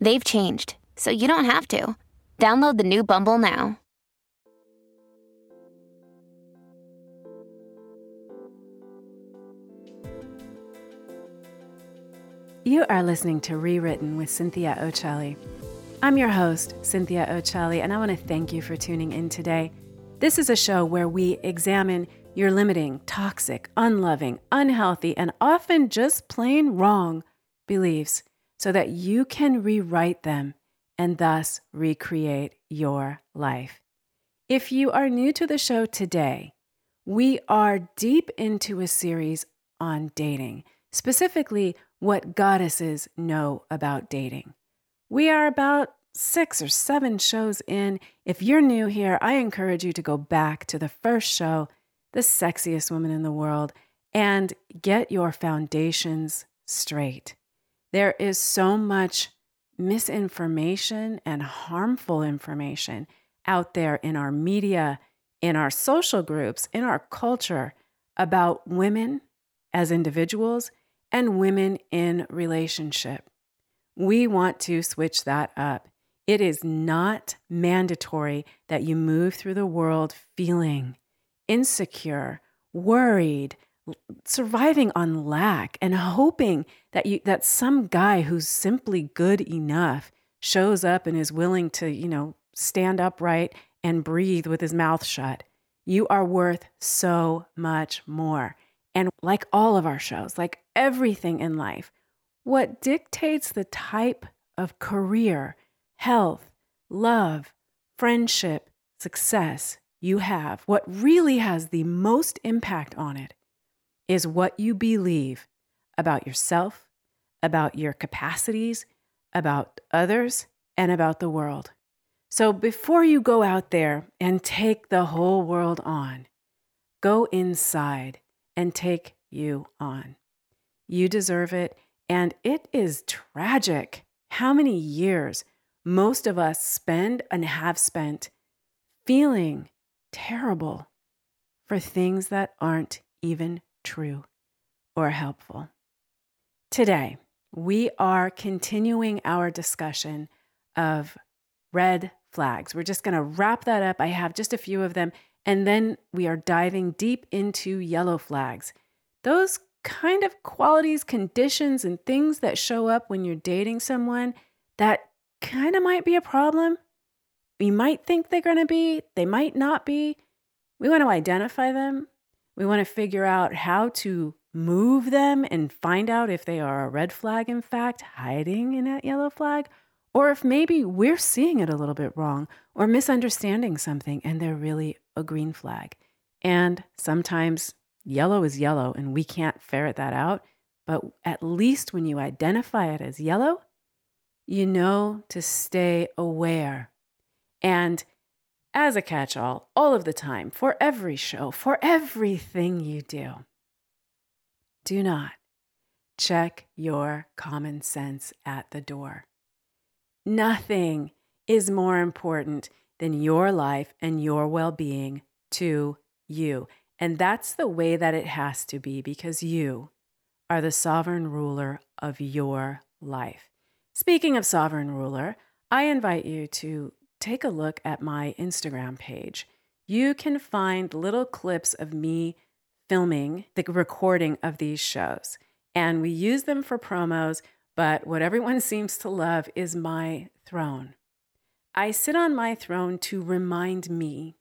They've changed, so you don't have to. Download the new Bumble now. You are listening to Rewritten with Cynthia Occelli. I'm your host, Cynthia Occelli, and I want to thank you for tuning in today. This is a show where we examine your limiting, toxic, unloving, unhealthy, and often just plain wrong beliefs so that you can rewrite them and thus recreate your life. If you are new to the show today, we are deep into a series on dating, specifically what goddesses know about dating. We are about six or seven shows in. If you're new here, I encourage you to go back to the first show, The Sexiest Woman in the World, and get your foundations straight. There is so much misinformation and harmful information out there in our media, in our social groups, in our culture about women as individuals and women in relationship. We want to switch that up. It is not mandatory that you move through the world feeling insecure, worried, surviving on lack and hoping that you that some guy who's simply good enough shows up and is willing to, you know, stand upright and breathe with his mouth shut. You are worth so much more. And like all of our shows, like everything in life, what dictates the type of career, health, love, friendship, success you have, what really has the most impact on it is what you believe about yourself, about your capacities, about others, and about the world. So before you go out there and take the whole world on, go inside and take you on. You deserve it. And it is tragic how many years most of us spend and have spent feeling terrible for things that aren't even true, or helpful. Today, we are continuing our discussion of red flags. We're just going to wrap that up. I have just a few of them. And then we are diving deep into yellow flags. Those kind of qualities, conditions, and things that show up when you're dating someone that kind of might be a problem. You might think they're going to be, they might not be. We want to identify them we want to figure out how to move them and find out if they are a red flag, in fact, hiding in that yellow flag, or if maybe we're seeing it a little bit wrong or misunderstanding something and they're really a green flag. And sometimes yellow is yellow and we can't ferret that out. But at least when you identify it as yellow, you know to stay aware. And as a catch all, all of the time, for every show, for everything you do. Do not check your common sense at the door. Nothing is more important than your life and your well being to you. And that's the way that it has to be because you are the sovereign ruler of your life. Speaking of sovereign ruler, I invite you to take a look at my Instagram page. You can find little clips of me filming the recording of these shows. And we use them for promos, but what everyone seems to love is my throne. I sit on my throne to remind me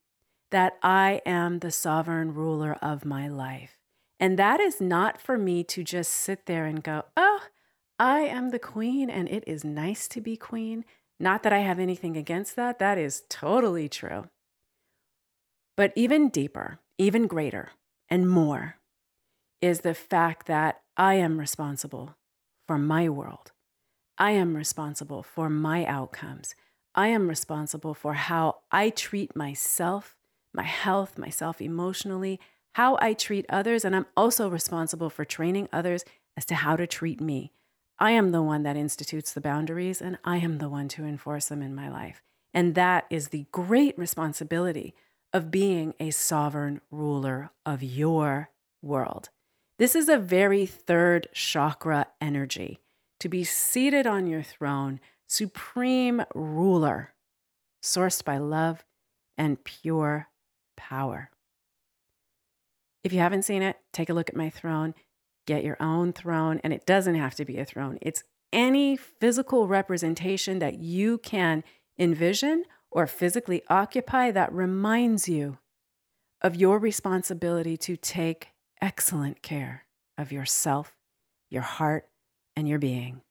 that I am the sovereign ruler of my life. And that is not for me to just sit there and go, oh, I am the queen and it is nice to be queen. Not that I have anything against that, that is totally true. But even deeper, even greater, and more is the fact that I am responsible for my world. I am responsible for my outcomes. I am responsible for how I treat myself, my health, myself emotionally, how I treat others, and I'm also responsible for training others as to how to treat me. I am the one that institutes the boundaries, and I am the one to enforce them in my life. And that is the great responsibility of being a sovereign ruler of your world. This is a very third chakra energy to be seated on your throne, supreme ruler, sourced by love and pure power. If you haven't seen it, take a look at my throne, get your own throne, and it doesn't have to be a throne. It's any physical representation that you can envision or physically occupy that reminds you of your responsibility to take excellent care of yourself, your heart, and your being.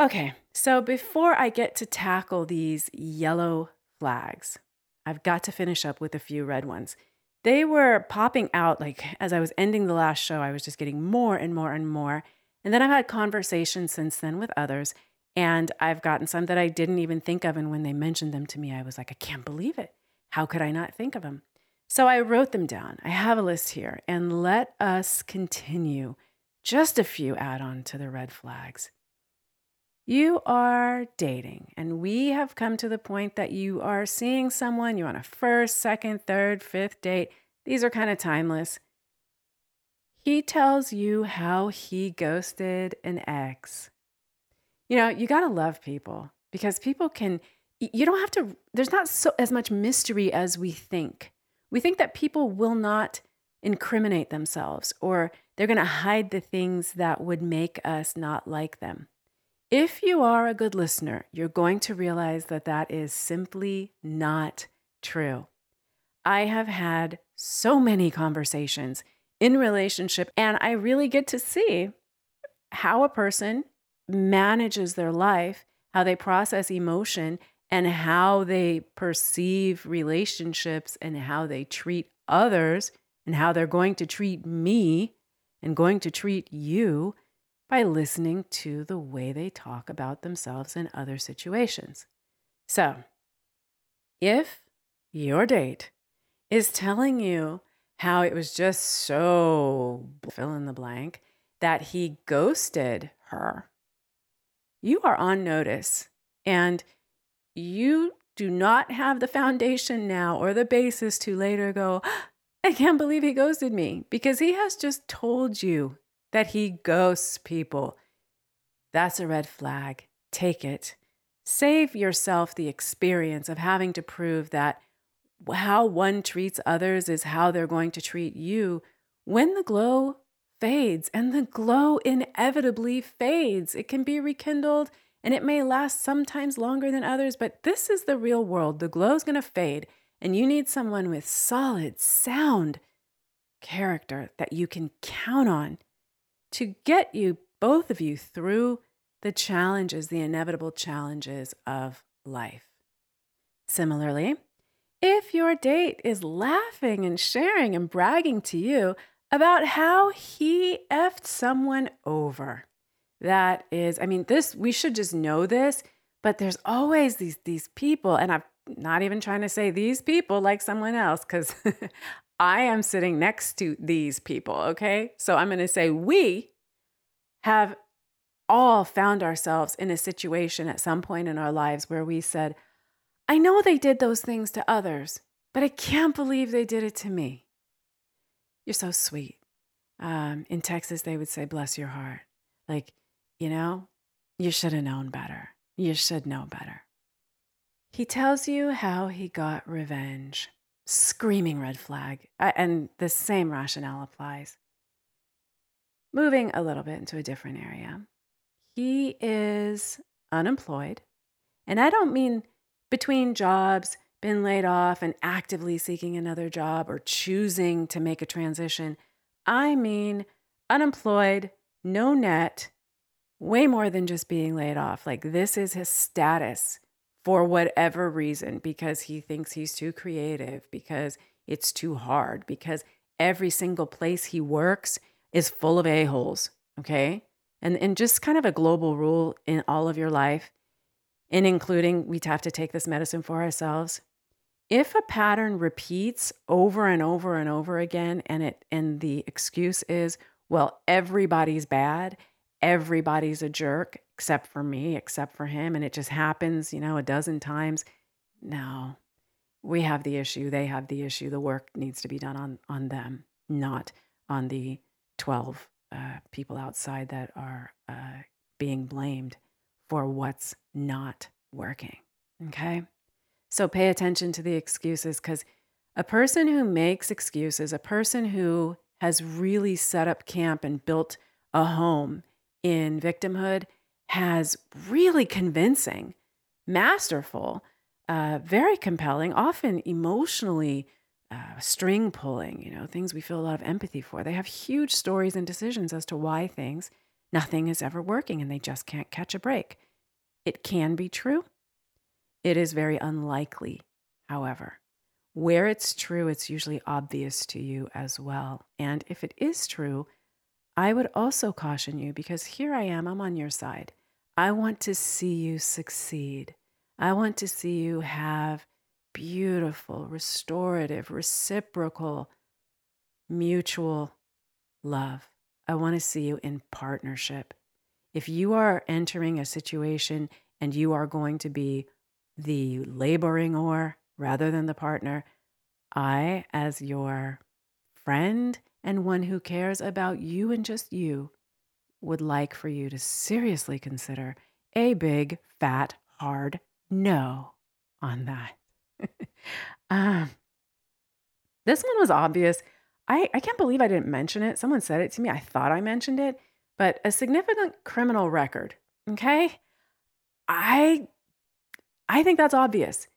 Okay, so before I get to tackle these yellow flags, I've got to finish up with a few red ones. They were popping out like as I was ending the last show, I was just getting more and more and more. And then I've had conversations since then with others, and I've gotten some that I didn't even think of. And when they mentioned them to me, I was like, I can't believe it. How could I not think of them? So I wrote them down. I have a list here, and let us continue. Just a few add on to the red flags. You are dating, and we have come to the point that you are seeing someone, you're on a first, second, third, fifth date. These are kind of timeless. He tells you how he ghosted an ex. You know, you got to love people because people can, you don't have to, there's not so as much mystery as we think. We think that people will not incriminate themselves or they're going to hide the things that would make us not like them. If you are a good listener, you're going to realize that that is simply not true. I have had so many conversations in relationship and I really get to see how a person manages their life, how they process emotion, and how they perceive relationships and how they treat others and how they're going to treat me and going to treat you by listening to the way they talk about themselves in other situations. So, if your date is telling you how it was just so fill in the blank that he ghosted her, you are on notice and you do not have the foundation now or the basis to later go, I can't believe he ghosted me because he has just told you that he ghosts people. That's a red flag. Take it. Save yourself the experience of having to prove that how one treats others is how they're going to treat you when the glow fades. And the glow inevitably fades. It can be rekindled and it may last sometimes longer than others, but this is the real world. The glow is going to fade, and you need someone with solid, sound character that you can count on to get you, both of you, through the challenges, the inevitable challenges of life. Similarly, if your date is laughing and sharing and bragging to you about how he effed someone over, that is, I mean, this, we should just know this, but there's always these, these people, and I'm not even trying to say these people like someone else, because I am sitting next to these people, okay? So I'm going to say we have all found ourselves in a situation at some point in our lives where we said, I know they did those things to others, but I can't believe they did it to me. You're so sweet. Um, in Texas, they would say, bless your heart. Like, you know, you should have known better. You should know better. He tells you how he got revenge screaming red flag. And the same rationale applies. Moving a little bit into a different area, he is unemployed. And I don't mean between jobs, been laid off, and actively seeking another job or choosing to make a transition. I mean unemployed, no net, way more than just being laid off. Like, this is his status for whatever reason, because he thinks he's too creative, because it's too hard, because every single place he works is full of a-holes, okay? and, and just kind of a global rule in all of your life, and including we have to take this medicine for ourselves. If a pattern repeats over and over and over again, and it and the excuse is, well, everybody's bad, everybody's a jerk, except for me, except for him, and it just happens, you know, a dozen times. No, we have the issue, they have the issue. The work needs to be done on on them, not on the 12 uh, people outside that are uh, being blamed for what's not working. Okay. So pay attention to the excuses because a person who makes excuses, a person who has really set up camp and built a home in victimhood, has really convincing, masterful, uh, very compelling, often emotionally uh, string pulling, you know, things we feel a lot of empathy for. They have huge stories and decisions as to why things, nothing is ever working and they just can't catch a break. It can be true. It is very unlikely, however. Where it's true, it's usually obvious to you as well. And if it is true, I would also caution you because here I am, I'm on your side. I want to see you succeed. I want to see you have beautiful, restorative, reciprocal, mutual love. I want to see you in partnership. If you are entering a situation and you are going to be the laboring oar rather than the partner, I, as your friend and one who cares about you and just you, would like for you to seriously consider a big, fat, hard no on that. um, this one was obvious. I, I can't believe I didn't mention it. Someone said it to me. I thought I mentioned it, but a significant criminal record. Okay. I I think that's obvious.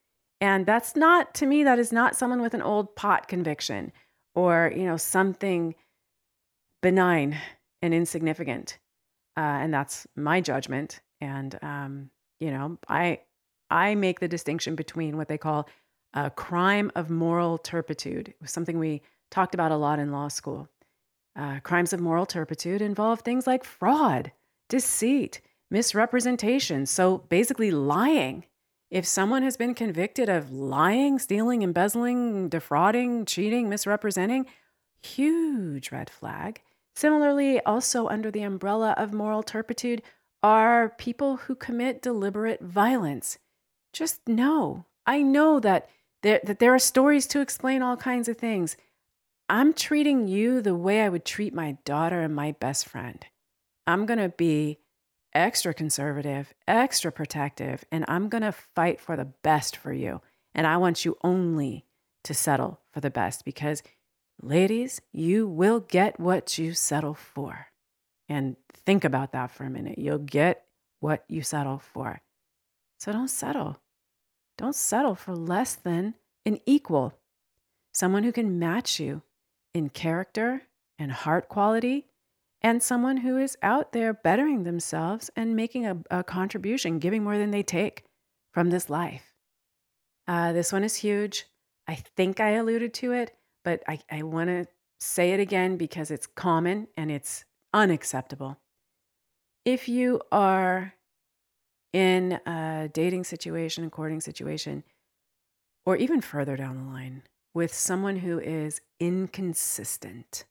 And that's not to me, that is not someone with an old pot conviction or, you know, something benign and insignificant. Uh, and that's my judgment. And um, you know, I I make the distinction between what they call a crime of moral turpitude. It was something we talked about a lot in law school. Uh, crimes of moral turpitude involve things like fraud, deceit, misrepresentation. So basically, lying. If someone has been convicted of lying, stealing, embezzling, defrauding, cheating, misrepresenting, huge red flag. Similarly, also under the umbrella of moral turpitude are people who commit deliberate violence. Just know, I know that there, that there are stories to explain all kinds of things. I'm treating you the way I would treat my daughter and my best friend. I'm going to be extra conservative, extra protective, and I'm going to fight for the best for you. And I want you only to settle for the best because, ladies, you will get what you settle for. And think about that for a minute. You'll get what you settle for. So don't settle. Don't settle for less than an equal, someone who can match you in character and heart quality, and someone who is out there bettering themselves and making a, a contribution, giving more than they take from this life. Uh, this one is huge. I think I alluded to it, but I, I want to say it again because it's common and it's unacceptable. If you are in a dating situation, a courting situation, or even further down the line, with someone who is inconsistent.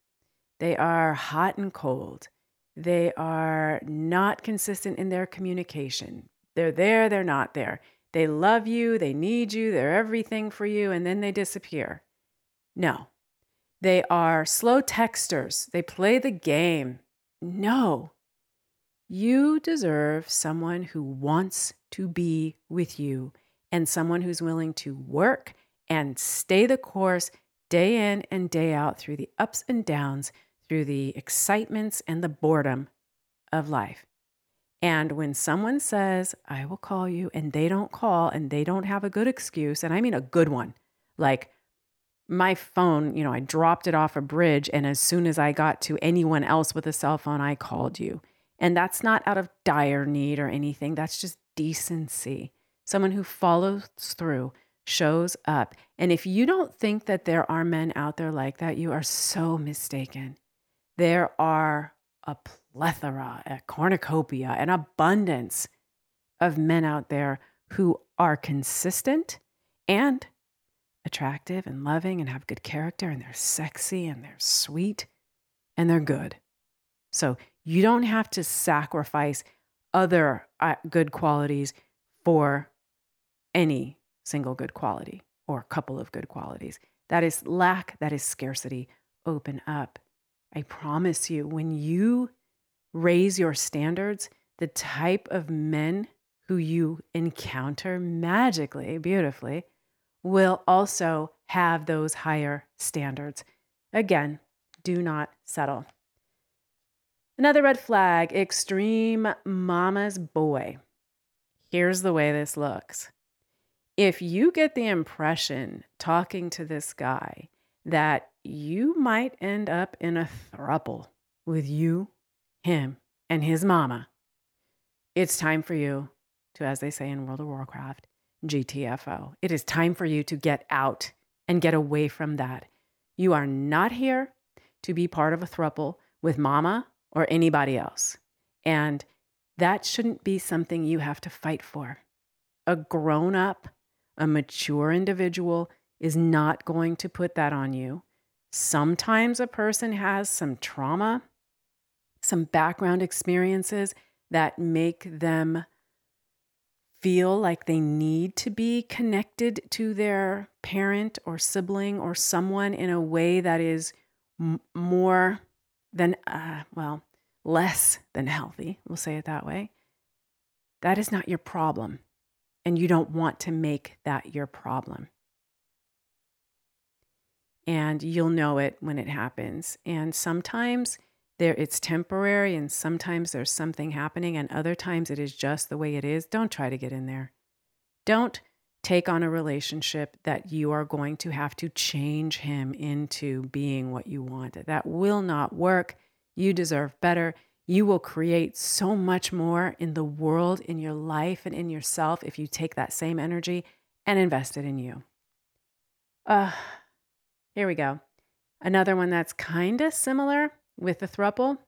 They are hot and cold. They are not consistent in their communication. They're there, they're not there. They love you, they need you, they're everything for you, and then they disappear. No. They are slow texters. They play the game. No. You deserve someone who wants to be with you and someone who's willing to work and stay the course day in and day out through the ups and downs, through the excitements and the boredom of life. And when someone says, I will call you, and they don't call and they don't have a good excuse, and I mean a good one, like my phone, you know, I dropped it off a bridge, and as soon as I got to anyone else with a cell phone, I called you. And that's not out of dire need or anything. That's just decency. Someone who follows through, shows up. And if you don't think that there are men out there like that, you are so mistaken. There are a plethora, a cornucopia, an abundance of men out there who are consistent and attractive and loving and have good character and they're sexy and they're sweet and they're good. So you don't have to sacrifice other uh, good qualities for any single good quality or couple of good qualities. That is lack, that is scarcity. Open up. I promise you, when you raise your standards, the type of men who you encounter magically, beautifully, will also have those higher standards. Again, do not settle. Another red flag extreme mama's boy. Here's the way this looks. If you get the impression talking to this guy that you might end up in a thruple with you, him, and his mama, it's time for you to, as they say in World of Warcraft, GTFO. It is time for you to get out and get away from that. You are not here to be part of a thruple with mama or anybody else. And that shouldn't be something you have to fight for. A grown up, a mature individual is not going to put that on you. Sometimes a person has some trauma, some background experiences that make them feel like they need to be connected to their parent or sibling or someone in a way that is m- more than, uh, well, less than healthy, we'll say it that way. That is not your problem. And you don't want to make that your problem. And you'll know it when it happens. And sometimes there it's temporary and sometimes there's something happening and other times it is just the way it is don't try to get in there don't take on a relationship that you are going to have to change him into being what you want. That will not work. You deserve better. You will create so much more in the world in your life and in yourself if you take that same energy and invest it in you. Uh here we go. Another one that's kind of similar with the thruple,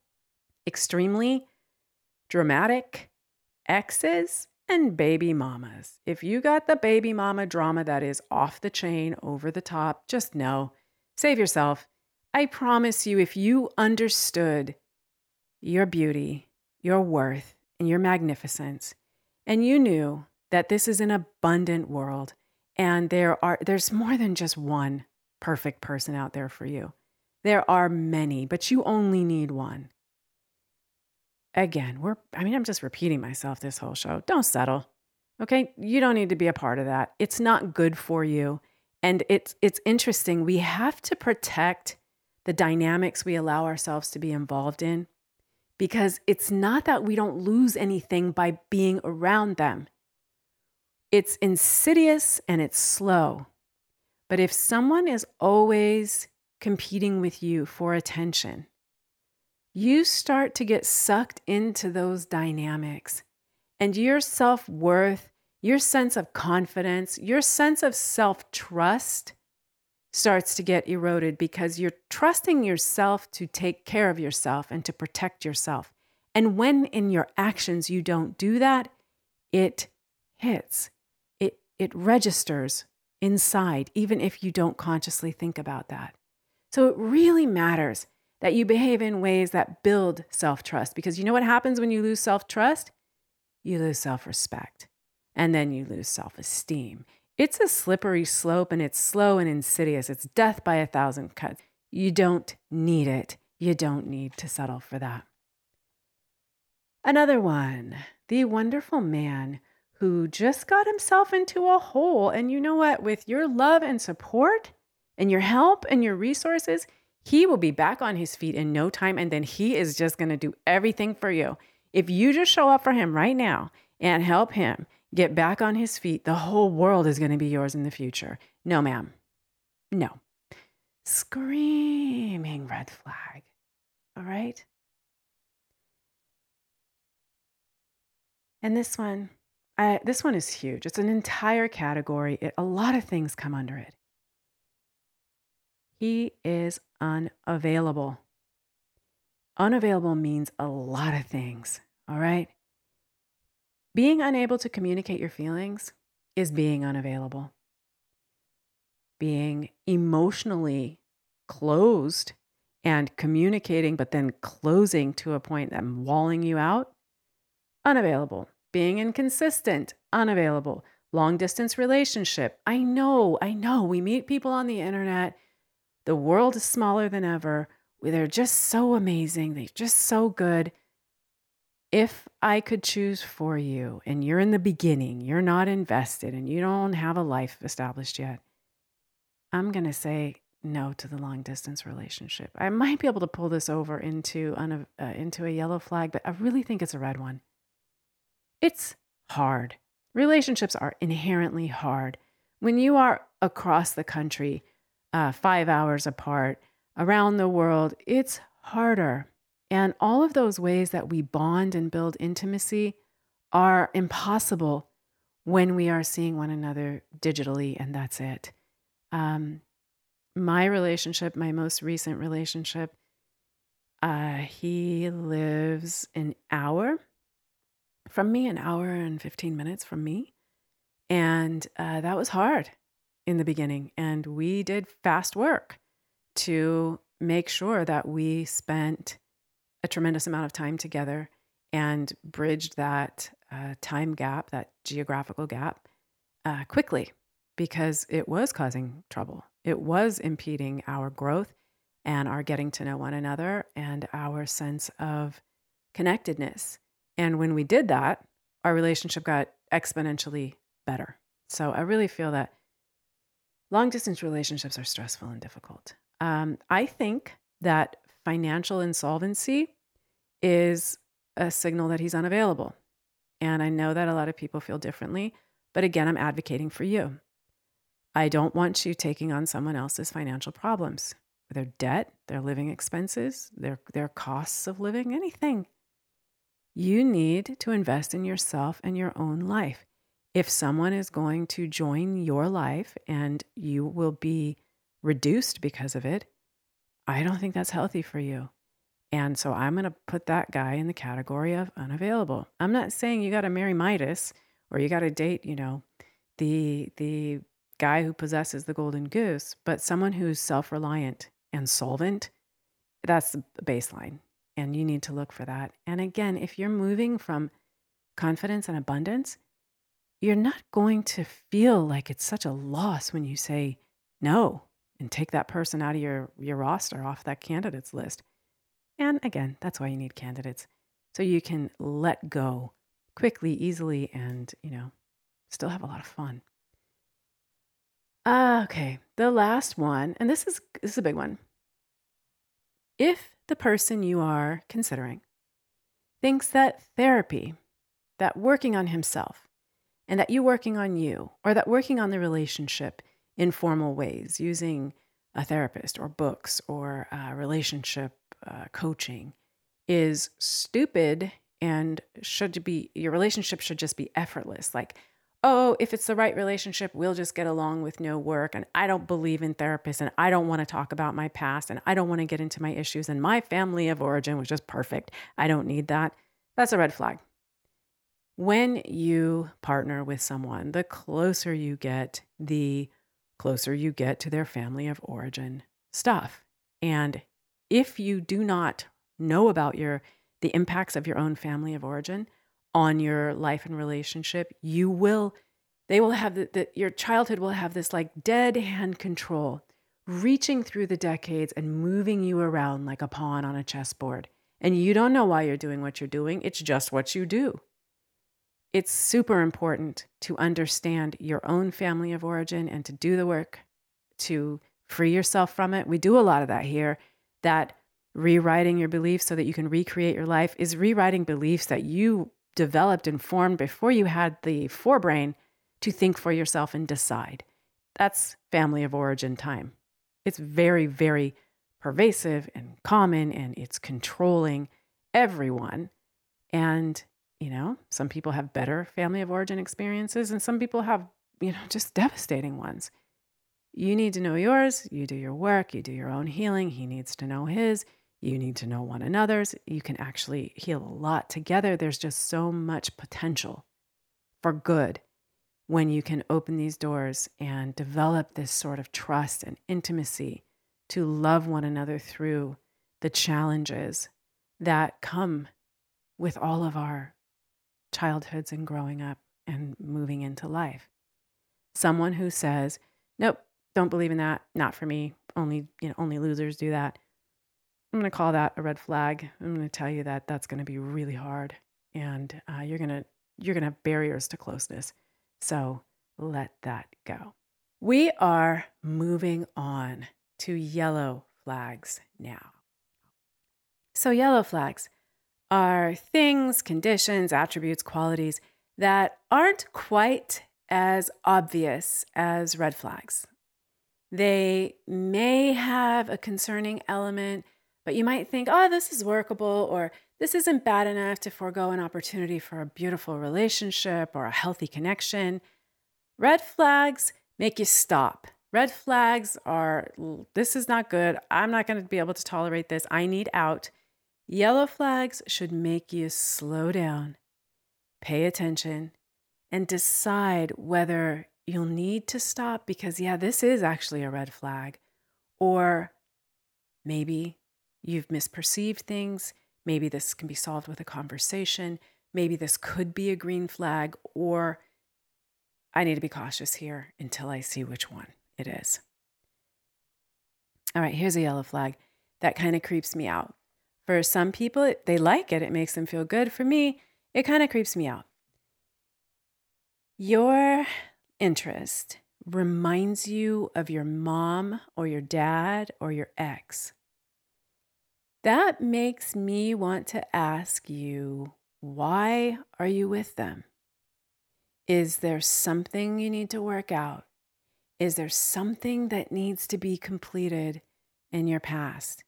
extremely dramatic exes and baby mamas. If you got the baby mama drama that is off the chain, over the top, just know, save yourself. I promise you, if you understood your beauty, your worth, and your magnificence, and you knew that this is an abundant world and there are there's more than just one perfect person out there for you. There are many, but you only need one. Again, we're, I mean, I'm just repeating myself this whole show. Don't settle. Okay. You don't need to be a part of that. It's not good for you. And it's, it's interesting. We have to protect the dynamics we allow ourselves to be involved in because it's not that we don't lose anything by being around them. It's insidious and it's slow. But if someone is always competing with you for attention, you start to get sucked into those dynamics. And your self worth, your sense of confidence, your sense of self trust starts to get eroded because you're trusting yourself to take care of yourself and to protect yourself. And when in your actions you don't do that, it hits, it, it registers inside, even if you don't consciously think about that. So it really matters that you behave in ways that build self trust because you know what happens when you lose self trust? You lose self respect and then you lose self esteem. It's a slippery slope and it's slow and insidious. It's death by a thousand cuts. You don't need it. You don't need to settle for that. Another one, the wonderful man who just got himself into a hole. And you know what? With your love and support, and your help and your resources, he will be back on his feet in no time. And then he is just going to do everything for you. If you just show up for him right now and help him get back on his feet, the whole world is going to be yours in the future. No, ma'am. No. Screaming red flag. All right. And this one, I, this one is huge. It's an entire category. It, a lot of things come under it. He is unavailable. unavailable means a lot of things, all right? Being unable to communicate your feelings is being unavailable. Being emotionally closed and communicating, but then closing to a point that I'm walling you out, unavailable. Being inconsistent, unavailable. Long distance relationship. I know, I know. We meet people on the internet. The world is smaller than ever. They're just so amazing. They're just so good. If I could choose for you and you're in the beginning, you're not invested and you don't have a life established yet, I'm going to say no to the long distance relationship. I might be able to pull this over into, uh, into a yellow flag, but I really think it's a red one. It's hard. Relationships are inherently hard. When you are across the country, uh, five hours apart, around the world, it's harder. And all of those ways that we bond and build intimacy are impossible when we are seeing one another digitally, and that's it. Um, my relationship, my most recent relationship, uh, he lives an hour from me, an hour and 15 minutes from me. And uh, that was hard in the beginning. And we did fast work to make sure that we spent a tremendous amount of time together and bridged that uh, time gap, that geographical gap, uh, quickly because it was causing trouble. It was impeding our growth and our getting to know one another and our sense of connectedness. And when we did that, our relationship got exponentially better. So I really feel that long distance relationships are stressful and difficult. Um, I think that financial insolvency is a signal that he's unavailable. And I know that a lot of people feel differently, but again, I'm advocating for you. I don't want you taking on someone else's financial problems, their debt, their living expenses, their, their costs of living, anything. You need to invest in yourself and your own life. If someone is going to join your life and you will be reduced because of it, I don't think that's healthy for you. And so I'm going to put that guy in the category of unavailable. I'm not saying you got to marry Midas or you got to date, you know, the the guy who possesses the golden goose, but someone who's self-reliant and solvent. That's the baseline. And you need to look for that. And again, if you're moving from confidence and abundance, you're not going to feel like it's such a loss when you say no and take that person out of your, your roster off that candidates list. And again, that's why you need candidates. So you can let go quickly, easily, and, you know, still have a lot of fun. Uh, okay, the last one, and this is this is a big one. If the person you are considering thinks that therapy, that working on himself, and that you working on you, or that working on the relationship in formal ways, using a therapist or books or uh, relationship uh, coaching, is stupid and should be your relationship should just be effortless. Like oh, if it's the right relationship, we'll just get along with no work. And I don't believe in therapists and I don't want to talk about my past and I don't want to get into my issues. And my family of origin was just perfect. I don't need that. That's a red flag. When you partner with someone, the closer you get, the closer you get to their family of origin stuff. And if you do not know about your the impacts of your own family of origin, on your life and relationship, you will, they will have the, the, your childhood will have this like dead hand control, reaching through the decades and moving you around like a pawn on a chessboard. And you don't know why you're doing what you're doing, it's just what you do. It's super important to understand your own family of origin and to do the work to free yourself from it. We do a lot of that here. That rewriting your beliefs so that you can recreate your life is rewriting beliefs that you developed and formed before you had the forebrain to think for yourself and decide. That's family of origin time. It's very, very pervasive and common, and it's controlling everyone. And, you know, some people have better family of origin experiences, and some people have, you know, just devastating ones. You need to know yours. You do your work. You do your own healing. He needs to know his. You need to know one another's. You can actually heal a lot together. There's just so much potential for good when you can open these doors and develop this sort of trust and intimacy to love one another through the challenges that come with all of our childhoods and growing up and moving into life. Someone who says, "Nope, don't believe in that. Not for me. Only, you know, only losers do that." I'm going to call that a red flag. I'm going to tell you that that's going to be really hard and uh, you're going to you're going to have barriers to closeness. So, let that go. We are moving on to yellow flags now. So, yellow flags are things, conditions, attributes, qualities that aren't quite as obvious as red flags. They may have a concerning element, but you might think, oh, this is workable, or this isn't bad enough to forego an opportunity for a beautiful relationship or a healthy connection. Red flags make you stop. Red flags are, this is not good. I'm not going to be able to tolerate this. I need out. Yellow flags should make you slow down, pay attention, and decide whether you'll need to stop because, yeah, this is actually a red flag. Or maybe you've misperceived things. Maybe this can be solved with a conversation. Maybe this could be a green flag. Or I need to be cautious here until I see which one it is. All right, here's a yellow flag that kind of creeps me out. For some people, they like it, it makes them feel good. For me, it kind of creeps me out. Your interest reminds you of your mom or your dad or your ex. That makes me want to ask you, why are you with them? Is there something you need to work out? Is there something that needs to be completed in your past?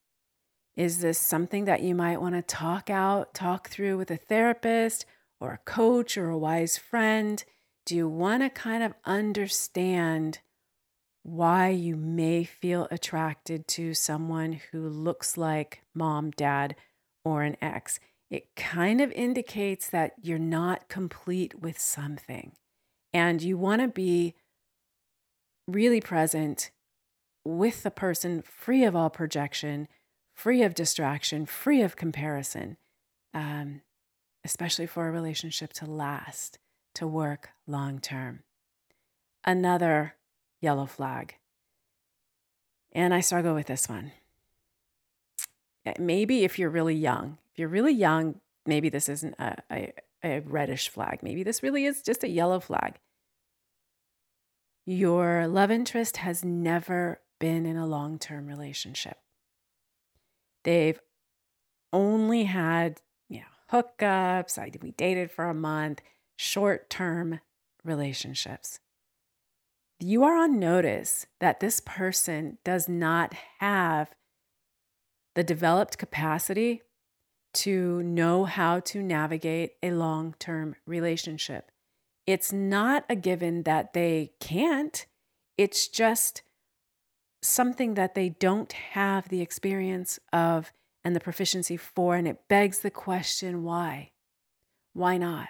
Is this something that you might want to talk out, talk through with a therapist or a coach or a wise friend? Do you want to kind of understand why you may feel attracted to someone who looks like mom, dad, or an ex? It kind of indicates that you're not complete with something. And you want to be really present with the person, free of all projection free of distraction, free of comparison, um, especially for a relationship to last, to work long term. Another yellow flag. And I struggle with this one. Eh, maybe if you're really young, if you're really young, maybe this isn't a, a, a reddish flag. Maybe this really is just a yellow flag. Your love interest has never been in a long term relationship. They've only had, you know, hookups. I, we dated for a month, short term relationships. You are on notice that this person does not have the developed capacity to know how to navigate a long term relationship. It's not a given that they can't, it's just something that they don't have the experience of and the proficiency for. And it begs the question why? Why not?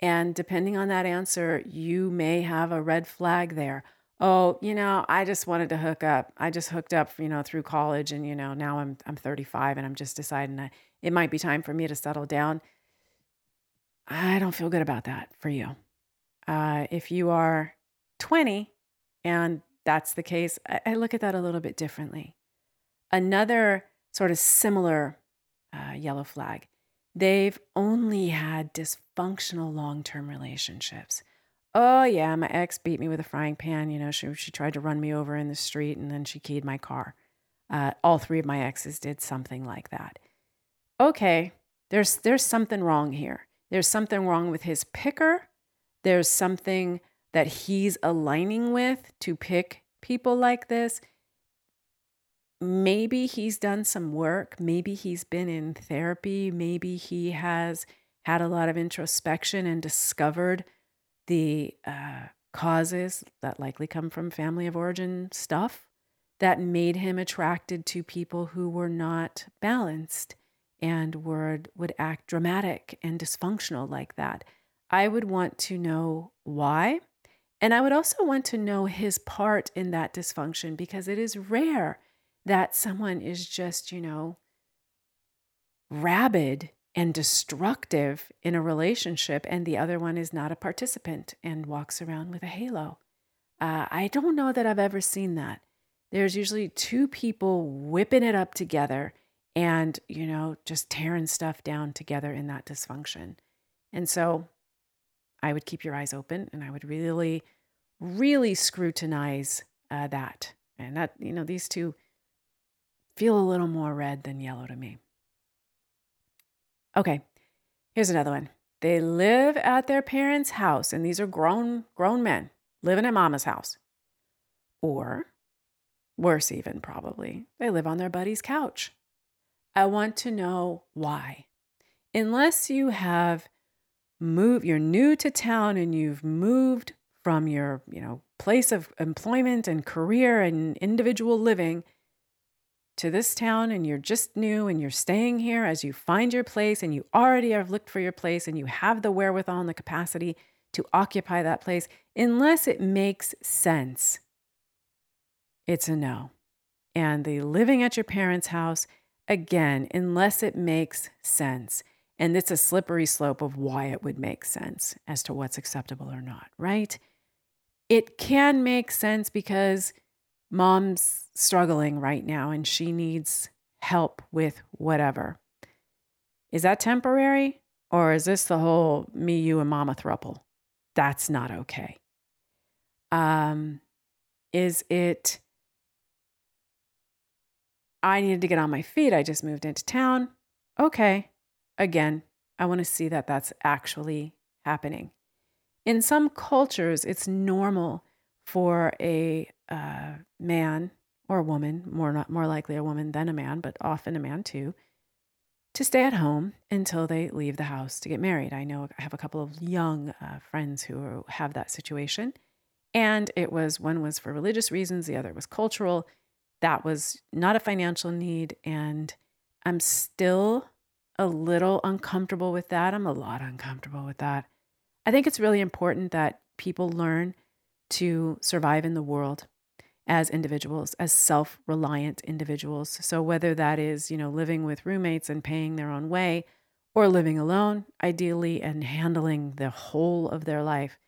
And depending on that answer, you may have a red flag there. Oh, you know, I just wanted to hook up. I just hooked up, you know, through college and you know, now I'm I'm 35 and I'm just deciding that it might be time for me to settle down. I don't feel good about that for you. Uh, if you are 20 and that's the case, I, I look at that a little bit differently. Another sort of similar uh, yellow flag they've only had dysfunctional long term relationships. Oh, yeah, my ex beat me with a frying pan. You know, she, she tried to run me over in the street and then she keyed my car. Uh, all three of my exes did something like that. Okay, there's, there's something wrong here. There's something wrong with his picker. There's something that he's aligning with to pick people like this. Maybe he's done some work. Maybe he's been in therapy. Maybe he has had a lot of introspection and discovered the uh, causes that likely come from family of origin stuff that made him attracted to people who were not balanced and would would act dramatic and dysfunctional like that. I would want to know why. And I would also want to know his part in that dysfunction because it is rare that someone is just, you know, rabid and destructive in a relationship and the other one is not a participant and walks around with a halo. Uh, I don't know that I've ever seen that. There's usually two people whipping it up together and, you know, just tearing stuff down together in that dysfunction. And so I would keep your eyes open and I would really, really scrutinize uh, that. And that, you know, these two feel a little more red than yellow to me. Okay, here's another one. They live at their parents' house, and these are grown grown men living at mama's house. Or worse even probably, they live on their buddy's couch. I want to know why. Unless you have moved, you're new to town and you've moved from your, you know, place of employment and career and individual living to this town and you're just new and you're staying here as you find your place and you already have looked for your place and you have the wherewithal and the capacity to occupy that place, unless it makes sense, it's a no. And the living at your parents' house again, unless it makes sense. And it's a slippery slope of why it would make sense as to what's acceptable or not, right? It can make sense because mom's struggling right now and she needs help with whatever. Is that temporary? Or is this the whole me, you, and mama thruple? That's not okay. Um, is it I needed to get on my feet. I just moved into town. Okay. Again, I want to see that that's actually happening. In some cultures, it's normal for a uh, man or a woman, more not more likely a woman than a man, but often a man too, to stay at home until they leave the house to get married. I know I have a couple of young uh, friends who have that situation, and it was one was for religious reasons, the other was cultural that was not a financial need. And I'm still a little uncomfortable with that. I'm a lot uncomfortable with that. I think it's really important that people learn to survive in the world as individuals, as self reliant individuals. So, whether that is, you know, living with roommates and paying their own way, or living alone, ideally, and handling the whole of their life,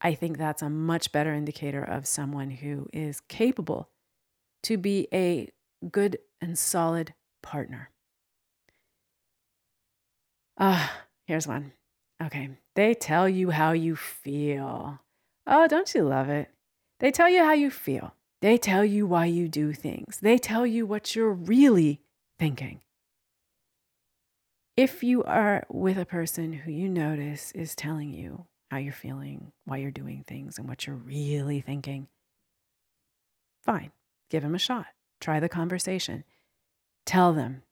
I think that's a much better indicator of someone who is capable to be a good and solid partner. Ah, uh, here's one. Okay. They tell you how you feel. Oh, don't you love it? They tell you how you feel. They tell you why you do things. They tell you what you're really thinking. If you are with a person who you notice is telling you how you're feeling, why you're doing things, and what you're really thinking, fine give them a shot. Try the conversation. Tell them.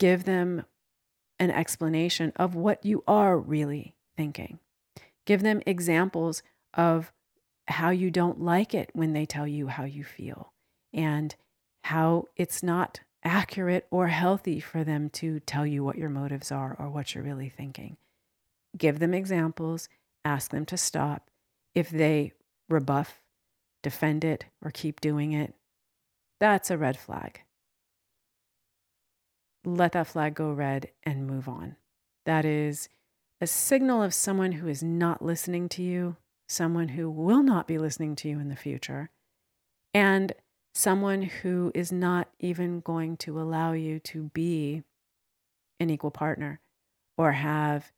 Give them an explanation of what you are really thinking. Give them examples of how you don't like it when they tell you how you feel and how it's not accurate or healthy for them to tell you what your motives are or what you're really thinking. Give them examples, ask them to stop. If they rebuff defend it, or keep doing it, that's a red flag. Let that flag go red and move on. That is a signal of someone who is not listening to you, someone who will not be listening to you in the future, and someone who is not even going to allow you to be an equal partner or have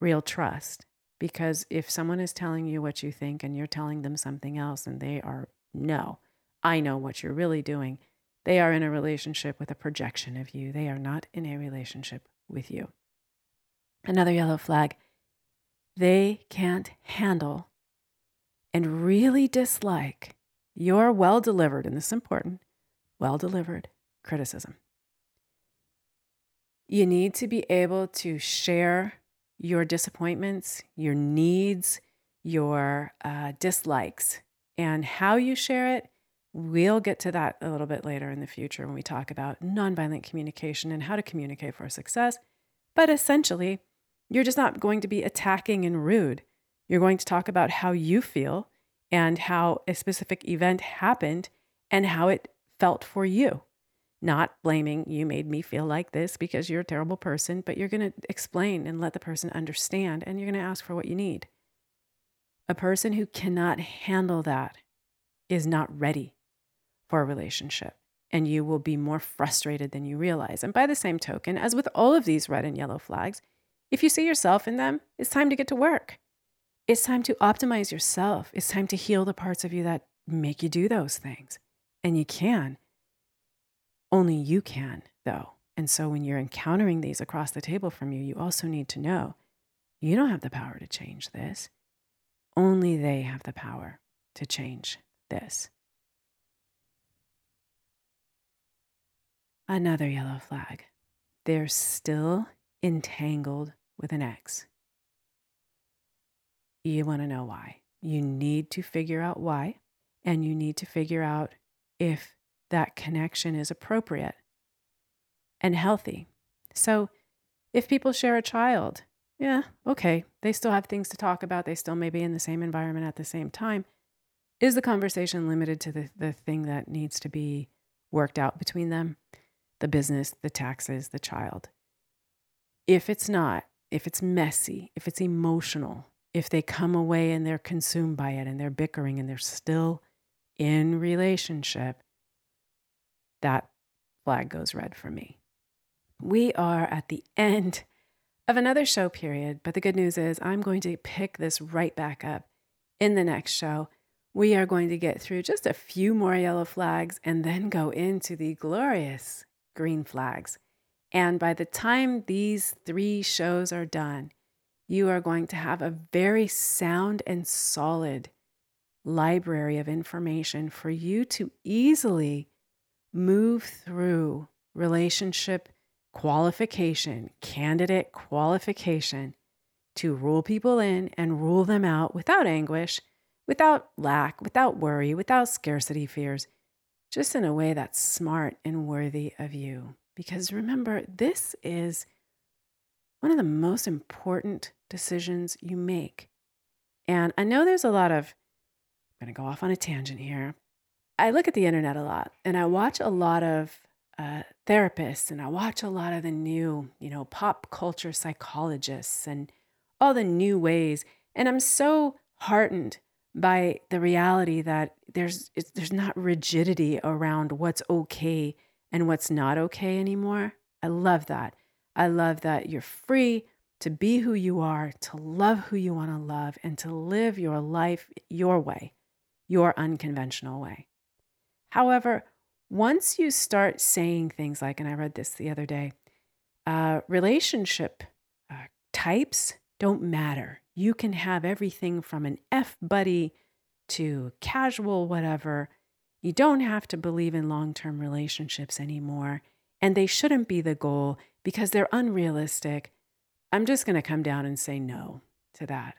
real trust. Because if someone is telling you what you think and you're telling them something else and they are, no, I know what you're really doing, they are in a relationship with a projection of you. They are not in a relationship with you. Another yellow flag they can't handle and really dislike your well delivered, and this is important, well delivered criticism. You need to be able to share your disappointments, your needs, your uh, dislikes, and how you share it We'll get to that a little bit later in the future when we talk about nonviolent communication and how to communicate for success. But essentially, you're just not going to be attacking and rude. You're going to talk about how you feel and how a specific event happened and how it felt for you. Not blaming you made me feel like this because you're a terrible person, but you're going to explain and let the person understand and you're going to ask for what you need. A person who cannot handle that is not ready for a relationship and you will be more frustrated than you realize. And by the same token, as with all of these red and yellow flags, if you see yourself in them, it's time to get to work. It's time to optimize yourself. It's time to heal the parts of you that make you do those things. And you can. Only you can, though. And so when you're encountering these across the table from you, you also need to know you don't have the power to change this. Only they have the power to change this. Another yellow flag. They're still entangled with an ex. You want to know why. You need to figure out why, and you need to figure out if that connection is appropriate and healthy. So, if people share a child, yeah, okay, they still have things to talk about. They still may be in the same environment at the same time. Is the conversation limited to the, the thing that needs to be worked out between them? The business, the taxes, the child. If it's not, if it's messy, if it's emotional, if they come away and they're consumed by it and they're bickering and they're still in relationship, that flag goes red for me. We are at the end of another show period, but the good news is I'm going to pick this right back up in the next show. We are going to get through just a few more yellow flags and then go into the glorious green flags. And by the time these three shows are done, you are going to have a very sound and solid library of information for you to easily move through relationship qualification, candidate qualification to rule people in and rule them out without anguish, without lack, without worry, without scarcity fears, just in a way that's smart and worthy of you. Because remember, this is one of the most important decisions you make. And I know there's a lot of, I'm going to go off on a tangent here. I look at the internet a lot and I watch a lot of uh, therapists and I watch a lot of the new, you know, pop culture psychologists and all the new ways. And I'm so heartened by the reality that there's there's not rigidity around what's okay and what's not okay anymore. I love that. I love that you're free to be who you are, to love who you want to love, and to live your life your way, your unconventional way. However, once you start saying things like, and I read this the other day, uh, relationship uh, types don't matter. You can have everything from an F buddy to casual whatever. You don't have to believe in long term relationships anymore. And they shouldn't be the goal because they're unrealistic. I'm just going to come down and say no to that.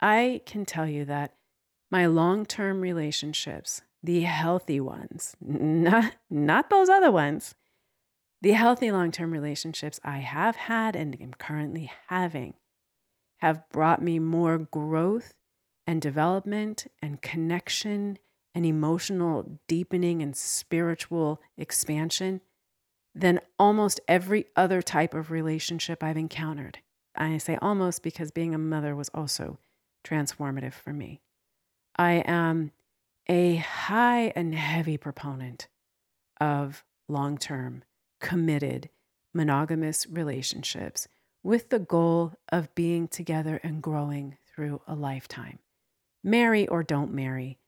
I can tell you that my long term relationships, the healthy ones, not, not those other ones, the healthy long term relationships I have had and am currently having have brought me more growth and development and connection and emotional deepening and spiritual expansion than almost every other type of relationship I've encountered. I say almost because being a mother was also transformative for me. I am a high and heavy proponent of long term, committed, monogamous relationships with the goal of being together and growing through a lifetime. Marry or don't marry,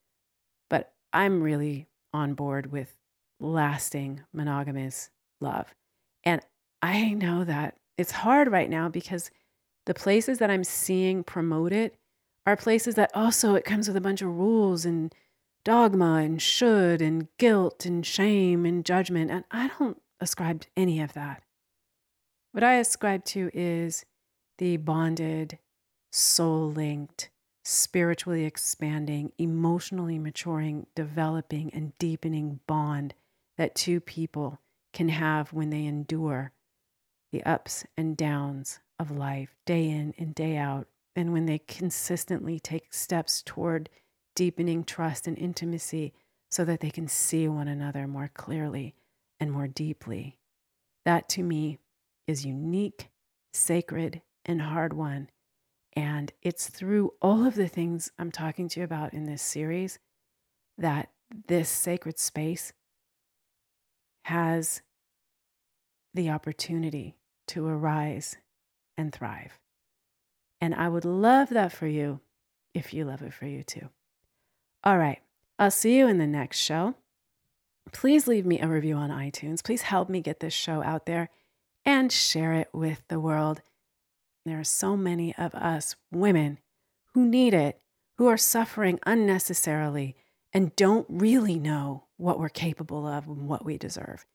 but I'm really on board with lasting monogamous love. And I know that it's hard right now because the places that I'm seeing promote it are places that also it comes with a bunch of rules and dogma and should and guilt and shame and judgment. And I don't ascribe to any of that. What I ascribe to is the bonded, soul linked, spiritually expanding, emotionally maturing, developing, and deepening bond that two people can have when they endure the ups and downs of life day in and day out, and when they consistently take steps toward deepening trust and intimacy so that they can see one another more clearly and more deeply. That to me is unique, sacred, and hard won. And it's through all of the things I'm talking to you about in this series that this sacred space has the opportunity to arise and thrive. And I would love that for you if you love it for you too. All right, I'll see you in the next show. Please leave me a review on iTunes. Please help me get this show out there and share it with the world. There are so many of us women who need it, who are suffering unnecessarily and don't really know what we're capable of and what we deserve.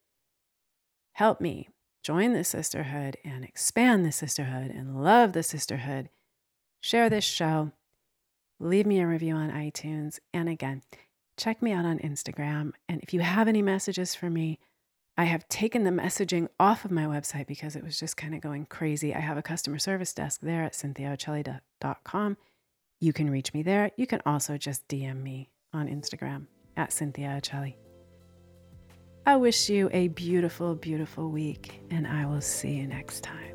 Help me join the sisterhood and expand the sisterhood and love the sisterhood. Share this show. Leave me a review on iTunes. And again, check me out on Instagram. And if you have any messages for me, I have taken the messaging off of my website because it was just kind of going crazy. I have a customer service desk there at cynthiaoccelli.com. You can reach me there. You can also just DM me on Instagram at Cynthia Occelli. I wish you a beautiful, beautiful week, and I will see you next time.